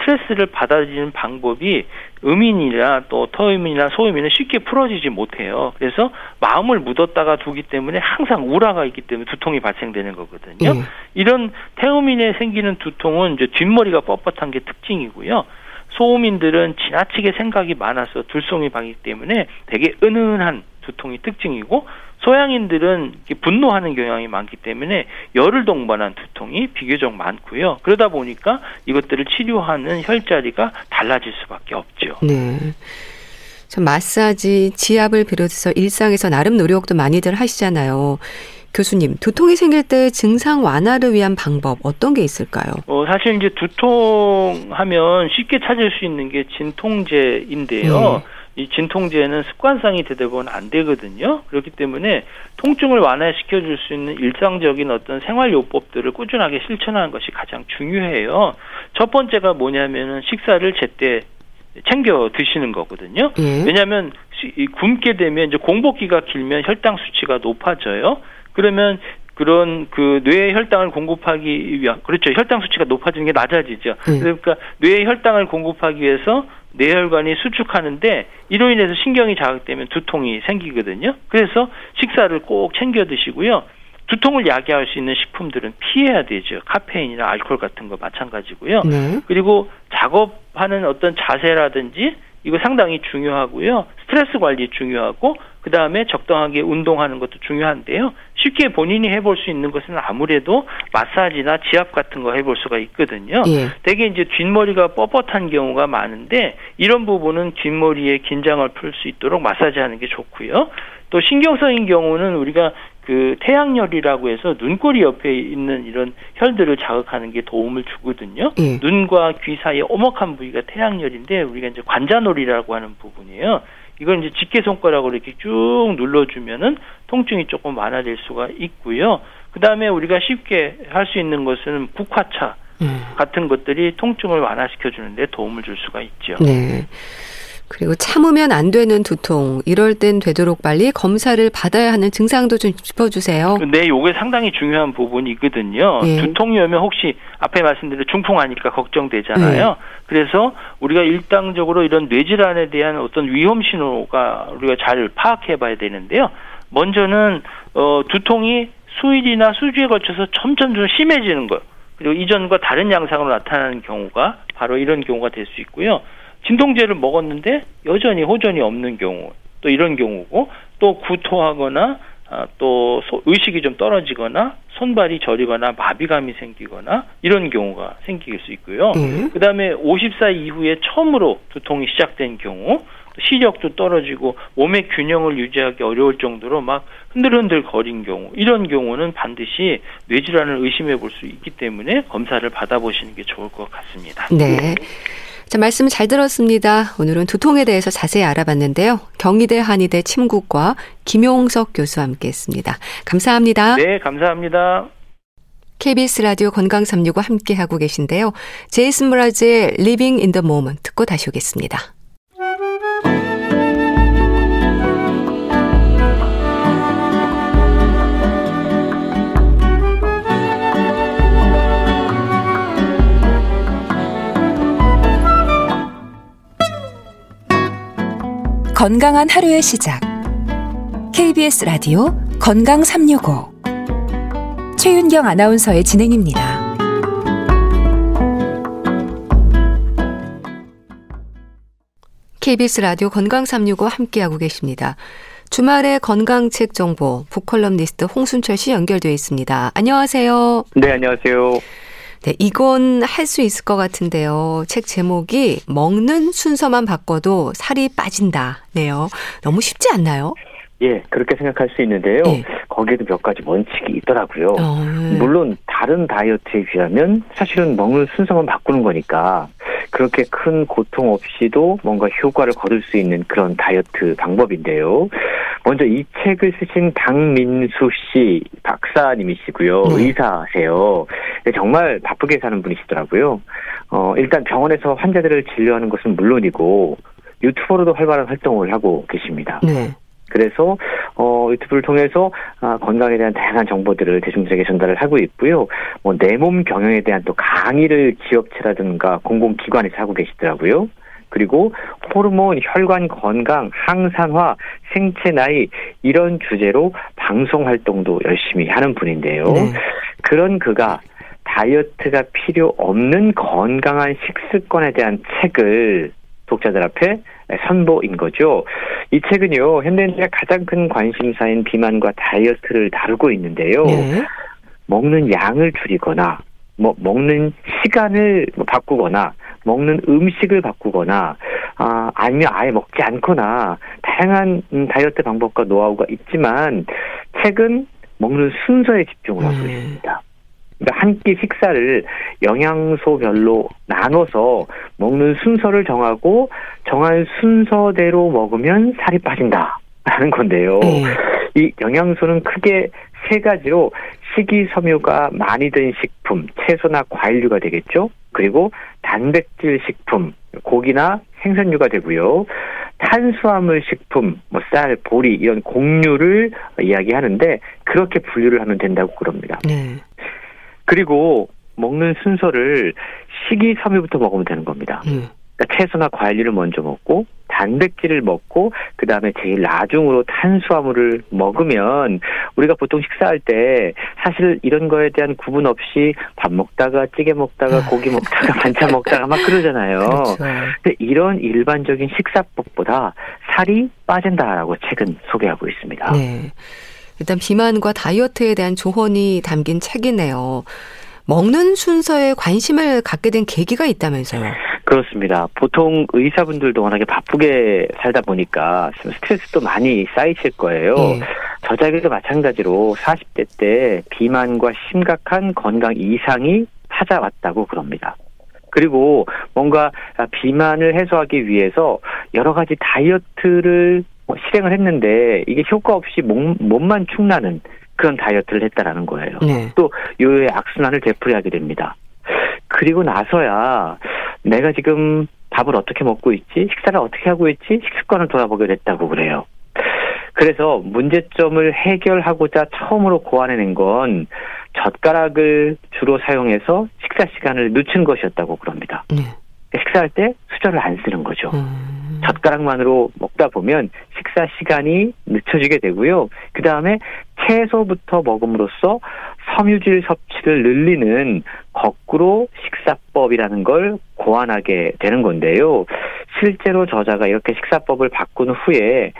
스트레스를 받아들이는 방법이 음인이나 또 터음이나 소음인은 쉽게 풀어지지 못해요. 그래서 마음을 묻었다가 두기 때문에 항상 우라가 있기 때문에 두통이 발생되는 거거든요. 음. 이런 태음인에 생기는 두통은 이제 뒷머리가 뻣뻣한 게 특징이고요. 소음인들은 지나치게 생각이 많아서 둘송이 방이기 때문에 되게 은은한 두통이 특징이고 소양인들은 분노하는 경향이 많기 때문에 열을 동반한 두통이 비교적 많고요. 그러다 보니까 이것들을 치료하는 혈자리가 달라질 수밖에 없죠. 네. 참 마사지, 지압을 비롯해서 일상에서 나름 노력도 많이들 하시잖아요. 교수님, 두통이 생길 때 증상 완화를 위한 방법 어떤 게 있을까요? 어, 사실 이제 두통하면 쉽게 찾을 수 있는 게 진통제인데요. 네. 이 진통제는 습관성이 되다 보면 안 되거든요. 그렇기 때문에 통증을 완화시켜 줄 수 있는 일상적인 어떤 생활 요법들을 꾸준하게 실천하는 것이 가장 중요해요. 첫 번째가 뭐냐면은 식사를 제때 챙겨 드시는 거거든요. 예. 왜냐하면 굶게 되면 이제 공복기가 길면 혈당 수치가 높아져요. 그러면 그런 그 뇌에 혈당을 공급하기 위한 그렇죠 혈당 수치가 높아지는 게 낮아지죠. 음. 그러니까 뇌에 혈당을 공급하기 위해서 뇌혈관이 수축하는데 이로 인해서 신경이 자극되면 두통이 생기거든요. 그래서 식사를 꼭 챙겨 드시고요. 두통을 야기할 수 있는 식품들은 피해야 되죠. 카페인이나 알코올 같은 거 마찬가지고요. 네. 그리고 작업하는 어떤 자세라든지 이거 상당히 중요하고요. 스트레스 관리 중요하고 그 다음에 적당하게 운동하는 것도 중요한데요. 쉽게 본인이 해볼 수 있는 것은 아무래도 마사지나 지압 같은 거 해볼 수가 있거든요. 예. 대개 이제 뒷머리가 뻣뻣한 경우가 많은데 이런 부분은 뒷머리에 긴장을 풀 수 있도록 마사지하는 게 좋고요. 또 신경성인 경우는 우리가 그 태양열이라고 해서 눈꼬리 옆에 있는 이런 혈들을 자극하는 게 도움을 주거든요. 예. 눈과 귀 사이에 오목한 부위가 태양열인데 우리가 이제 관자놀이라고 하는 부분이에요. 이건 이제 집게 손가락으로 이렇게 쭉 눌러주면은 통증이 조금 완화될 수가 있고요. 그 다음에 우리가 쉽게 할 수 있는 것은 국화차 음. 같은 것들이 통증을 완화시켜 주는데 도움을 줄 수가 있죠. 네. 그리고 참으면 안 되는 두통, 이럴 땐 되도록 빨리 검사를 받아야 하는 증상도 좀 짚어주세요. 네, 요게 상당히 중요한 부분이거든요. 예. 두통이 오면 혹시 앞에 말씀드린 중풍하니까 걱정되잖아요. 예. 그래서 우리가 일당적으로 이런 뇌질환에 대한 어떤 위험 신호가 우리가 잘 파악해 봐야 되는데요. 먼저는 어, 두통이 수일이나 수주에 걸쳐서 점점 좀 심해지는 것. 그리고 이전과 다른 양상으로 나타나는 경우가 바로 이런 경우가 될 수 있고요. 진통제를 먹었는데 여전히 호전이 없는 경우 또 이런 경우고 또 구토하거나 아, 또 의식이 좀 떨어지거나 손발이 저리거나 마비감이 생기거나 이런 경우가 생길 수 있고요. 음. 그다음에 50살 이후에 처음으로 두통이 시작된 경우 시력도 떨어지고 몸의 균형을 유지하기 어려울 정도로 막 흔들흔들 거린 경우 이런 경우는 반드시 뇌질환을 의심해 볼 수 있기 때문에 검사를 받아보시는 게 좋을 것 같습니다. 네. 자, 말씀 잘 들었습니다. 오늘은 두통에 대해서 자세히 알아봤는데요. 경희대 한의대 침구과 김용석 교수와 함께 했습니다. 감사합니다. 네, 감사합니다. KBS 라디오 건강 365 함께 하고 계신데요. 제이슨 브라즈의 Living in the Moment 듣고 다시 오겠습니다. 건강한 하루의 시작. KBS 라디오 건강 365. 최윤경 아나운서의 진행입니다. KBS 라디오 건강 365 함께하고 계십니다. 주말의 건강책 정보 북컬럼니스트 홍순철 씨 연결되어 있습니다. 안녕하세요. 네, 안녕하세요. 네, 이건 할 수 있을 것 같은데요. 책 제목이 먹는 순서만 바꿔도 살이 빠진다. 네요. 너무 쉽지 않나요? 예, 그렇게 생각할 수 있는데요. 예. 거기에도 몇 가지 원칙이 있더라고요. 어, 네. 물론 다른 다이어트에 비하면 사실은 먹는 순서만 바꾸는 거니까 그렇게 큰 고통 없이도 뭔가 효과를 거둘 수 있는 그런 다이어트 방법인데요. 먼저 이 책을 쓰신 당민수 씨 박사님이시고요. 네. 의사세요. 정말 바쁘게 사는 분이시더라고요. 어, 일단 병원에서 환자들을 진료하는 것은 물론이고 유튜버로도 활발한 활동을 하고 계십니다. 네. 그래서 어 유튜브를 통해서 아, 건강에 대한 다양한 정보들을 대중들에게 전달을 하고 있고요. 뭐 내 몸 경영에 대한 또 강의를 지역체라든가 공공기관에서 하고 계시더라고요. 그리고 호르몬, 혈관 건강, 항산화, 생체 나이 이런 주제로 방송 활동도 열심히 하는 분인데요. 네. 그런 그가 다이어트가 필요 없는 건강한 식습관에 대한 책을 독자들 앞에 선보인 거죠. 이 책은요, 현대인들의 가장 큰 관심사인 비만과 다이어트를 다루고 있는데요. 네. 먹는 양을 줄이거나, 뭐, 먹는 시간을 뭐 바꾸거나, 먹는 음식을 바꾸거나, 아, 아니면 아예 먹지 않거나, 다양한 음, 다이어트 방법과 노하우가 있지만, 책은 먹는 순서에 집중을 하고 네. 있습니다. 그러니까 한 끼 식사를 영양소별로 나눠서 먹는 순서를 정하고 정한 순서대로 먹으면 살이 빠진다라는 건데요. 네. 이 영양소는 크게 세 가지로 식이섬유가 많이 든 식품, 채소나 과일류가 되겠죠. 그리고 단백질 식품, 고기나 생선류가 되고요. 탄수화물 식품, 뭐 쌀, 보리 이런 곡류를 이야기하는데 그렇게 분류를 하면 된다고 그럽니다. 네. 그리고 먹는 순서를 식이섬유부터 먹으면 되는 겁니다. 음. 그러니까 채소나 과일류를 먼저 먹고 단백질을 먹고 그 다음에 제일 나중으로 탄수화물을 먹으면 우리가 보통 식사할 때 사실 이런 거에 대한 구분 없이 밥 먹다가 찌개 먹다가 아. 고기 먹다가 반찬 먹다가 막 그러잖아요. 그렇죠. 근데 이런 일반적인 식사법보다 살이 빠진다라고 책은 소개하고 있습니다. 네. 일단 비만과 다이어트에 대한 조언이 담긴 책이네요. 먹는 순서에 관심을 갖게 된 계기가 있다면서요? 그렇습니다. 보통 의사분들도 워낙에 바쁘게 살다 보니까 스트레스도 많이 쌓이실 거예요. 네. 저자에게도 마찬가지로 40대 때 비만과 심각한 건강 이상이 찾아왔다고 그럽니다. 그리고 뭔가 비만을 해소하기 위해서 여러 가지 다이어트를 뭐 실행을 했는데 이게 효과 없이 몸, 몸만 축나는 그런 다이어트를 했다라는 거예요. 네. 또 요의 악순환을 되풀이하게 됩니다. 그리고 나서야 내가 지금 밥을 어떻게 먹고 있지, 식사를 어떻게 하고 있지, 식습관을 돌아보게 됐다고 그래요. 그래서 문제점을 해결하고자 처음으로 고안해낸 건 젓가락을 주로 사용해서 식사 시간을 늦춘 것이었다고 그럽니다. 네. 식사할 때 수저를 안 쓰는 거죠. 음. 젓가락만으로 먹다 보면 식사 시간이 늦춰지게 되고요. 그 다음에 채소부터 먹음으로써 섬유질 섭취를 늘리는 거꾸로 식사법이라는 걸 고안하게 되는 건데요. 실제로 저자가 이렇게 식사법을 바꾼 후에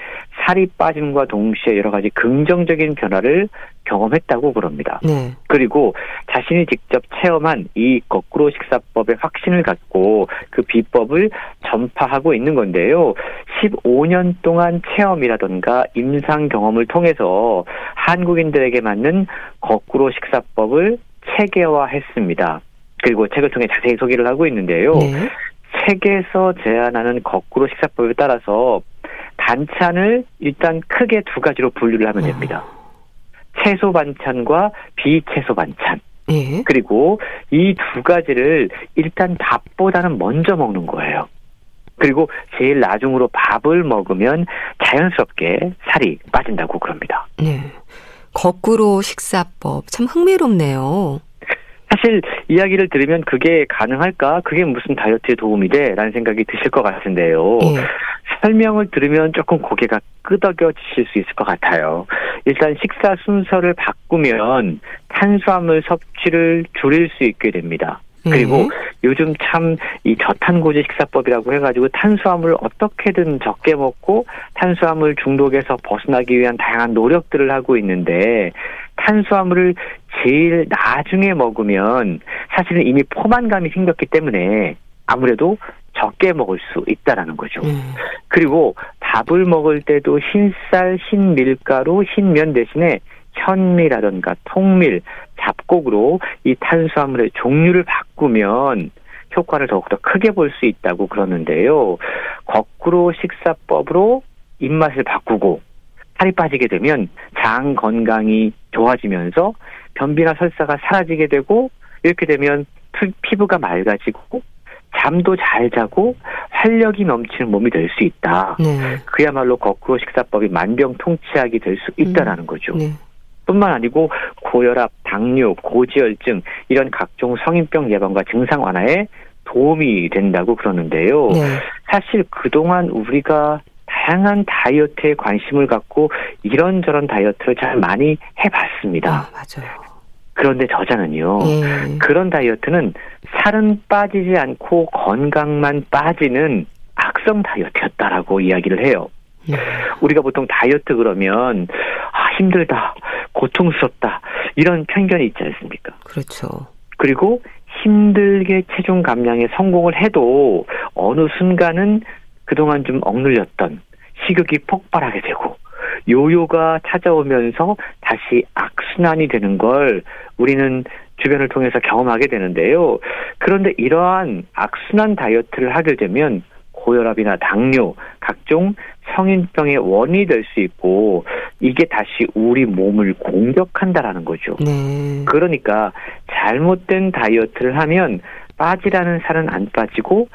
살이 빠짐과 동시에 여러 가지 긍정적인 변화를 경험했다고 그럽니다. 네. 그리고 자신이 직접 체험한 이 거꾸로 식사법에 확신을 갖고 그 비법을 전파하고 있는 건데요. 15년 동안 체험이라던가 임상 경험을 통해서 한국인들에게 맞는 거꾸로 식사법을 체계화했습니다. 그리고 책을 통해 자세히 소개를 하고 있는데요. 네. 책에서 제안하는 거꾸로 식사법에 따라서 반찬을 일단 크게 두 가지로 분류를 하면 됩니다. 어. 채소 반찬과 비채소 반찬. 예. 그리고 이 두 가지를 일단 밥보다는 먼저 먹는 거예요. 그리고 제일 나중으로 밥을 먹으면 자연스럽게 살이 빠진다고 그럽니다. 네. 거꾸로 식사법 참 흥미롭네요. 사실 이야기를 들으면 그게 가능할까? 그게 무슨 다이어트에 도움이 돼? 라는 생각이 드실 것 같은데요. 예. 설명을 들으면 조금 고개가 끄덕여지실 수 있을 것 같아요. 일단 식사 순서를 바꾸면 탄수화물 섭취를 줄일 수 있게 됩니다. 그리고 네. 요즘 참 이 저탄고지 식사법이라고 해가지고 탄수화물을 어떻게든 적게 먹고 탄수화물 중독에서 벗어나기 위한 다양한 노력들을 하고 있는데 탄수화물을 제일 나중에 먹으면 사실은 이미 포만감이 생겼기 때문에 아무래도 적게 먹을 수 있다라는 거죠. 음. 그리고 밥을 먹을 때도 흰쌀, 흰 밀가루, 흰 면 대신에 현미라든가 통밀, 잡곡으로 이 탄수화물의 종류를 바꾸면 효과를 더욱더 크게 볼 수 있다고 그러는데요. 거꾸로 식사법으로 입맛을 바꾸고 살이 빠지게 되면 장 건강이 좋아지면서 변비나 설사가 사라지게 되고 이렇게 되면 피부가 맑아지고 잠도 잘 자고 활력이 넘치는 몸이 될 수 있다. 네. 그야말로 거꾸로 식사법이 만병통치약이 될 수 있다라는 음. 거죠. 네. 뿐만 아니고 고혈압, 당뇨, 고지혈증 이런 각종 성인병 예방과 증상 완화에 도움이 된다고 그러는데요. 네. 사실 그동안 우리가 다양한 다이어트에 관심을 갖고 이런저런 다이어트를 잘 많이 해봤습니다. 아, 맞아요. 그런데 저자는요, 예. 그런 다이어트는 살은 빠지지 않고 건강만 빠지는 악성 다이어트였다라고 이야기를 해요. 네. 우리가 보통 다이어트 그러면 아 힘들다, 고통스럽다 이런 편견이 있지 않습니까? 그렇죠. 그리고 힘들게 체중 감량에 성공을 해도 어느 순간은 그동안 좀 억눌렸던 식욕이 폭발하게 되고 요요가 찾아오면서 다시 악순환이 되는 걸 우리는 주변을 통해서 경험하게 되는데요. 그런데 이러한 악순환 다이어트를 하게 되면 고혈압이나 당뇨, 각종 성인병의 원인이 될 수 있고 이게 다시 우리 몸을 공격한다라는 거죠. 네. 그러니까 잘못된 다이어트를 하면 빠지라는 살은 안 빠지고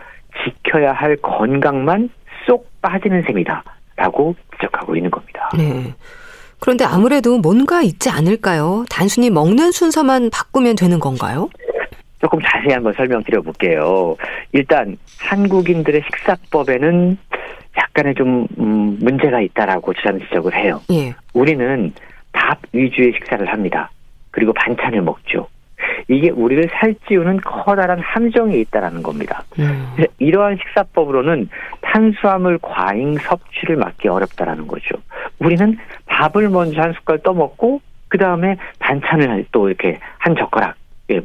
지켜야 할 건강만 쏙 빠지는 셈이다라고 지적하고 있는 겁니다. 네. 그런데 아무래도 뭔가 있지 않을까요? 단순히 먹는 순서만 바꾸면 되는 건가요? 조금 자세히 한번 설명드려 볼게요. 일단 한국인들의 식사법에는 약간의 좀 음, 문제가 있다라고 주장 지적을 해요. 예. 우리는 밥 위주의 식사를 합니다. 그리고 반찬을 먹죠. 이게 우리를 살찌우는 커다란 함정이 있다라는 겁니다. 음. 이러한 식사법으로는 탄수화물 과잉 섭취를 막기 어렵다라는 거죠. 우리는 밥을 먼저 한 숟갈 떠먹고 그 다음에 반찬을 또 이렇게 한 젓가락 예,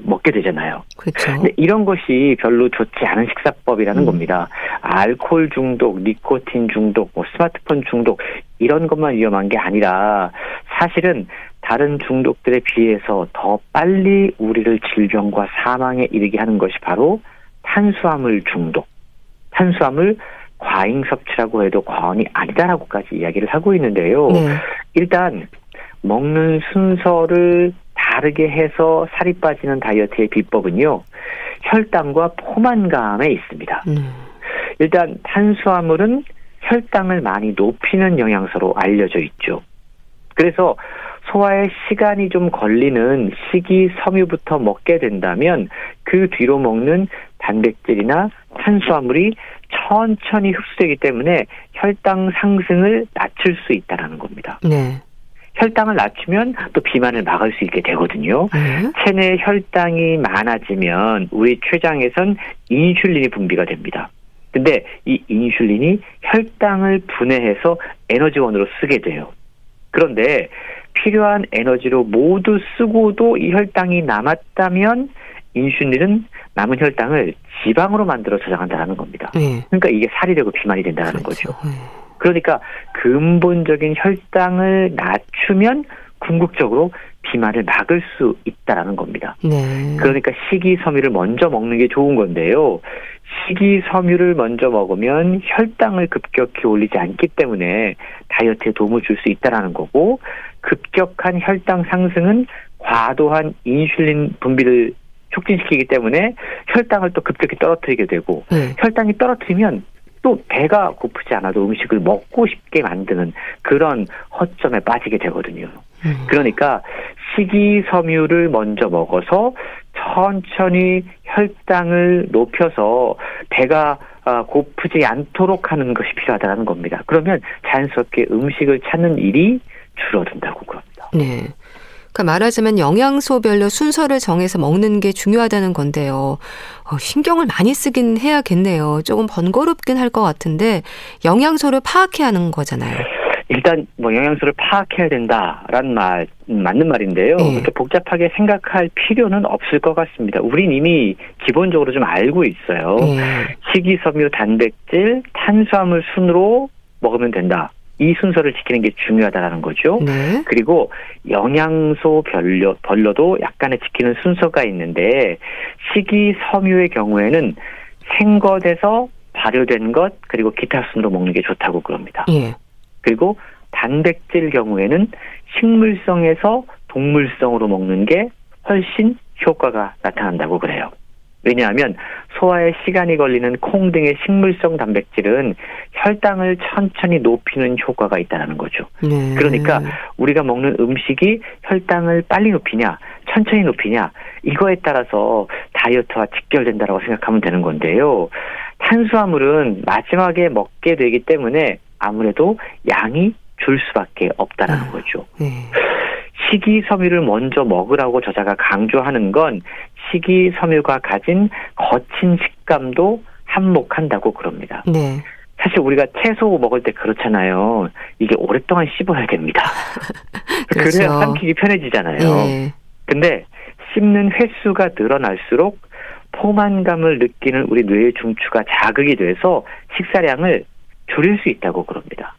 먹게 되잖아요. 그렇죠. 근데 이런 것이 별로 좋지 않은 식사법이라는 음. 겁니다. 알코올 중독, 니코틴 중독, 뭐 스마트폰 중독 이런 것만 위험한 게 아니라 사실은 다른 중독들에 비해서 더 빨리 우리를 질병과 사망에 이르게 하는 것이 바로 탄수화물 중독, 탄수화물 과잉 섭취라고 해도 과언이 아니다라고까지 이야기를 하고 있는데요. 네. 일단 먹는 순서를 다르게 해서 살이 빠지는 다이어트의 비법은요. 혈당과 포만감에 있습니다. 음. 일단 탄수화물은 혈당을 많이 높이는 영양소로 알려져 있죠. 그래서 소화에 시간이 좀 걸리는 식이섬유부터 먹게 된다면 그 뒤로 먹는 단백질이나 탄수화물이 천천히 흡수되기 때문에 혈당 상승을 낮출 수 있다라는 겁니다. 네. 혈당을 낮추면 또 비만을 막을 수 있게 되거든요. 네. 체내 혈당이 많아지면 우리 췌장에선 인슐린이 분비가 됩니다. 근데 이 인슐린이 혈당을 분해해서 에너지원으로 쓰게 돼요. 그런데 필요한 에너지로 모두 쓰고도 이 혈당이 남았다면 인슐린은 남은 혈당을 지방으로 만들어 저장한다는 겁니다. 네. 그러니까 이게 살이 되고 비만이 된다는 그렇죠. 거죠. 네. 그러니까 근본적인 혈당을 낮추면 궁극적으로 비만을 막을 수 있다라는 겁니다. 네. 그러니까 식이섬유를 먼저 먹는 게 좋은 건데요. 식이섬유를 먼저 먹으면 혈당을 급격히 올리지 않기 때문에 다이어트에 도움을 줄 수 있다라는 거고 급격한 혈당 상승은 과도한 인슐린 분비를 촉진시키기 때문에 혈당을 또 급격히 떨어뜨리게 되고 네. 혈당이 떨어뜨리면 또 배가 고프지 않아도 음식을 먹고 싶게 만드는 그런 허점에 빠지게 되거든요. 음. 그러니까 식이섬유를 먼저 먹어서 천천히 혈당을 높여서 배가 아, 고프지 않도록 하는 것이 필요하다는 겁니다. 그러면 자연스럽게 음식을 찾는 일이 줄어든다고 그럽니다. 네. 그러니까 말하자면 영양소별로 순서를 정해서 먹는 게 중요하다는 건데요. 어, 신경을 많이 쓰긴 해야겠네요. 조금 번거롭긴 할 것 같은데 영양소를 파악해야 하는 거잖아요. 일단 뭐 영양소를 파악해야 된다라는 말 맞는 말인데요. 네. 그렇게 복잡하게 생각할 필요는 없을 것 같습니다. 우린 이미 기본적으로 좀 알고 있어요. 네. 식이섬유, 단백질, 탄수화물 순으로 먹으면 된다. 이 순서를 지키는 게 중요하다라는 거죠. 네. 그리고 영양소 별로, 별로도 약간의 지키는 순서가 있는데 식이섬유의 경우에는 생것에서 발효된 것 그리고 기타 순으로 먹는 게 좋다고 그럽니다. 예. 그리고 단백질 경우에는 식물성에서 동물성으로 먹는 게 훨씬 효과가 나타난다고 그래요. 왜냐하면 소화에 시간이 걸리는 콩 등의 식물성 단백질은 혈당을 천천히 높이는 효과가 있다는 거죠. 네. 그러니까 우리가 먹는 음식이 혈당을 빨리 높이냐, 천천히 높이냐, 이거에 따라서 다이어트와 직결된다고 생각하면 되는 건데요. 탄수화물은 마지막에 먹게 되기 때문에 아무래도 양이 줄 수밖에 없다는 아, 거죠. 네. 식이섬유를 먼저 먹으라고 저자가 강조하는 건 식이섬유가 가진 거친 식감도 한몫한다고 그럽니다. 네. 사실 우리가 채소 먹을 때 그렇잖아요. 이게 오랫동안 씹어야 됩니다. 그렇죠. 그래야 삼키기 편해지잖아요. 예. 근데 씹는 횟수가 늘어날수록 포만감을 느끼는 우리 뇌의 중추가 자극이 돼서 식사량을 줄일 수 있다고 그럽니다.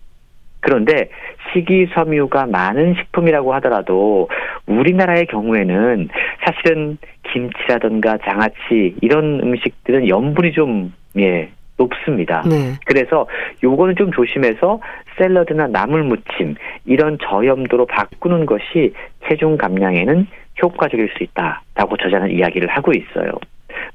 그런데 식이섬유가 많은 식품이라고 하더라도 우리나라의 경우에는 사실은 김치라든가 장아찌 이런 음식들은 염분이 좀 예, 높습니다. 네. 그래서 요거는 좀 조심해서 샐러드나 나물 무침 이런 저염도로 바꾸는 것이 체중 감량에는 효과적일 수 있다라고 저자는 이야기를 하고 있어요.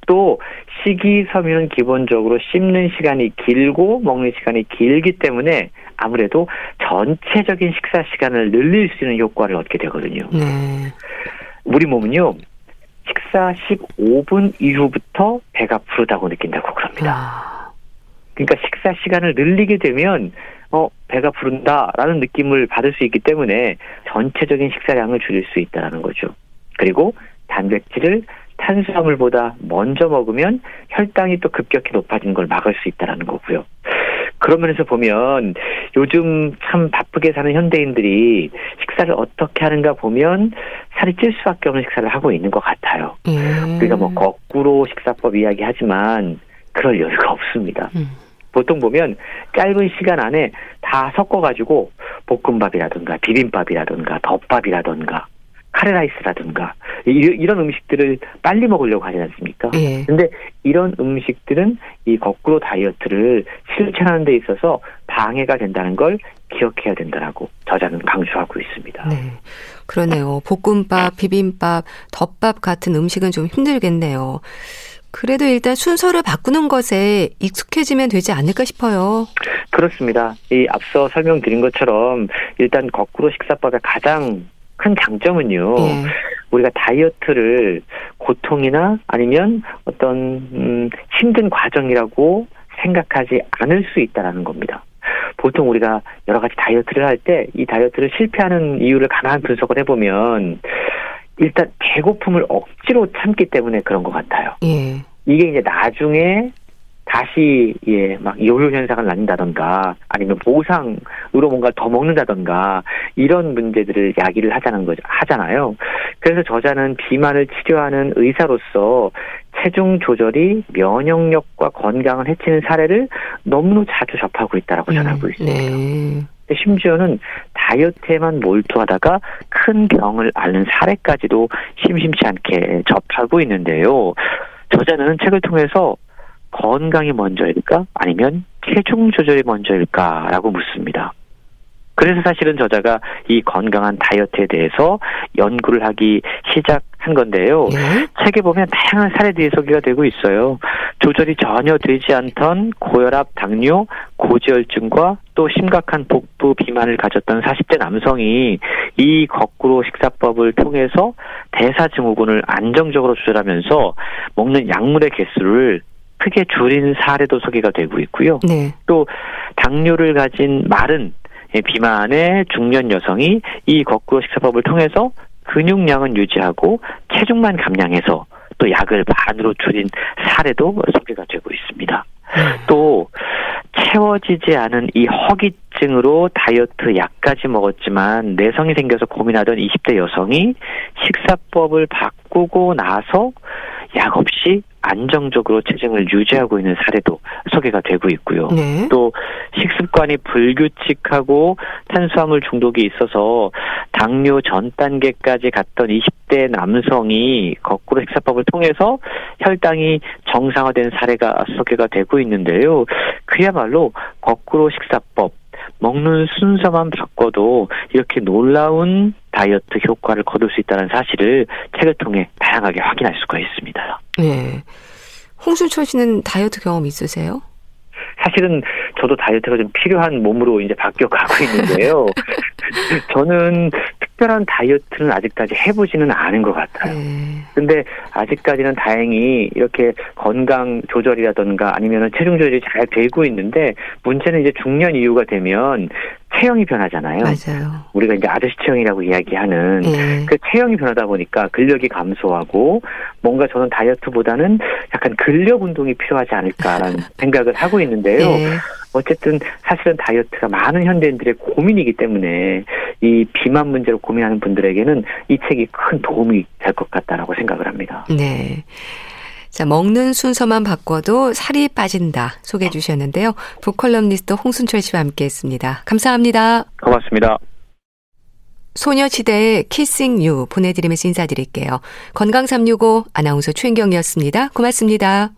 또 식이섬유는 기본적으로 씹는 시간이 길고 먹는 시간이 길기 때문에 아무래도 전체적인 식사 시간을 늘릴 수 있는 효과를 얻게 되거든요. 네. 우리 몸은요. 식사 15분 이후부터 배가 부르다고 느낀다고 그럽니다. 아. 그러니까 식사 시간을 늘리게 되면 어 배가 부른다라는 느낌을 받을 수 있기 때문에 전체적인 식사량을 줄일 수 있다라는 거죠. 그리고 단백질을 탄수화물보다 먼저 먹으면 혈당이 또 급격히 높아진 걸 막을 수 있다라는 거고요. 그런 면에서 보면 요즘 참 바쁘게 사는 현대인들이 식사를 어떻게 하는가 보면 살이 찔 수밖에 없는 식사를 하고 있는 것 같아요. 음. 우리가 뭐 거꾸로 식사법 이야기하지만 그럴 여유가 없습니다. 음. 보통 보면 짧은 시간 안에 다 섞어가지고 볶음밥이라든가 비빔밥이라든가 덮밥이라든가 카레라이스라든가 이런 음식들을 빨리 먹으려고 하지 않습니까? 예. 근데 이런 음식들은 이 거꾸로 다이어트를 실천하는 데 있어서 방해가 된다는 걸 기억해야 된다라고 저자는 강조하고 있습니다. 네. 그러네요. 볶음밥, 비빔밥, 덮밥 같은 음식은 좀 힘들겠네요. 그래도 일단 순서를 바꾸는 것에 익숙해지면 되지 않을까 싶어요. 그렇습니다. 이 앞서 설명드린 것처럼 일단 거꾸로 식사법의 가장 큰 장점은요. 예. 우리가 다이어트를 고통이나 아니면 어떤 음, 힘든 과정이라고 생각하지 않을 수 있다라는 겁니다. 보통 우리가 여러 가지 다이어트를 할 때 이 다이어트를 실패하는 이유를 가만 분석을 해보면 일단 배고픔을 억지로 참기 때문에 그런 것 같아요. 예. 이게 이제 나중에 다시 예 막 요요 현상을 낳는다던가 아니면 보상으로 뭔가 더 먹는다던가 이런 문제들을 야기를 하자는 거죠 하잖아요. 그래서 저자는 비만을 치료하는 의사로서 체중 조절이 면역력과 건강을 해치는 사례를 너무나 자주 접하고 있다라고 음, 전하고 있습니다. 네. 심지어는 다이어트에만 몰두하다가 큰 병을 앓는 사례까지도 심심치 않게 접하고 있는데요. 저자는 책을 통해서 건강이 먼저일까? 아니면 체중 조절이 먼저일까 라고 묻습니다. 그래서 사실은 저자가 이 건강한 다이어트에 대해서 연구를 하기 시작한 건데요. 네? 책에 보면 다양한 사례들이 소개가 되고 있어요. 조절이 전혀 되지 않던 고혈압, 당뇨, 고지혈증과 또 심각한 복부 비만을 가졌던 40대 남성이 이 거꾸로 식사법을 통해서 대사증후군을 안정적으로 조절하면서 먹는 약물의 개수를 크게 줄인 사례도 소개가 되고 있고요. 네. 또 당뇨를 가진 마른 비만의 중년 여성이 이 거꾸로 식사법을 통해서 근육량은 유지하고 체중만 감량해서 또 약을 반으로 줄인 사례도 소개가 되고 있습니다. 네. 또 채워지지 않은 이 허기증으로 다이어트 약까지 먹었지만 내성이 생겨서 고민하던 20대 여성이 식사법을 바꾸고 나서 약 없이 안정적으로 체중을 유지하고 있는 사례도 소개가 되고 있고요. 네. 또 식습관이 불규칙하고 탄수화물 중독이 있어서 당뇨 전 단계까지 갔던 20대 남성이 거꾸로 식사법을 통해서 혈당이 정상화된 사례가 소개가 되고 있는데요. 그야말로 거꾸로 식사법 먹는 순서만 바꿔도 이렇게 놀라운 다이어트 효과를 거둘 수 있다는 사실을 책을 통해 다양하게 확인할 수가 있습니다. 네. 홍순철 씨는 다이어트 경험 있으세요? 사실은 저도 다이어트가 좀 필요한 몸으로 이제 바뀌어 가고 있는데요. 저는 특별한 다이어트는 아직까지 해보지는 않은 것 같아요. 네. 근데 아직까지는 다행히 이렇게 건강 조절이라던가 아니면 체중 조절이 잘 되고 있는데 문제는 이제 중년 이후가 되면 체형이 변하잖아요. 맞아요. 우리가 이제 아저씨 체형이라고 이야기하는 네. 그 체형이 변하다 보니까 근력이 감소하고 뭔가 저는 다이어트보다는 약간 근력 운동이 필요하지 않을까라는 생각을 하고 있는데요. 네. 어쨌든 사실은 다이어트가 많은 현대인들의 고민이기 때문에 이 비만 문제로 고민하는 분들에게는 이 책이 큰 도움이 될 것 같다라고 생각을 합니다. 네. 자, 먹는 순서만 바꿔도 살이 빠진다 소개해 주셨는데요. 북컬럼니스트 홍순철 씨와 함께 했습니다. 감사합니다. 고맙습니다. 소녀시대의 키싱 유 보내드리면서 인사드릴게요. 건강365 아나운서 최인경이었습니다. 고맙습니다.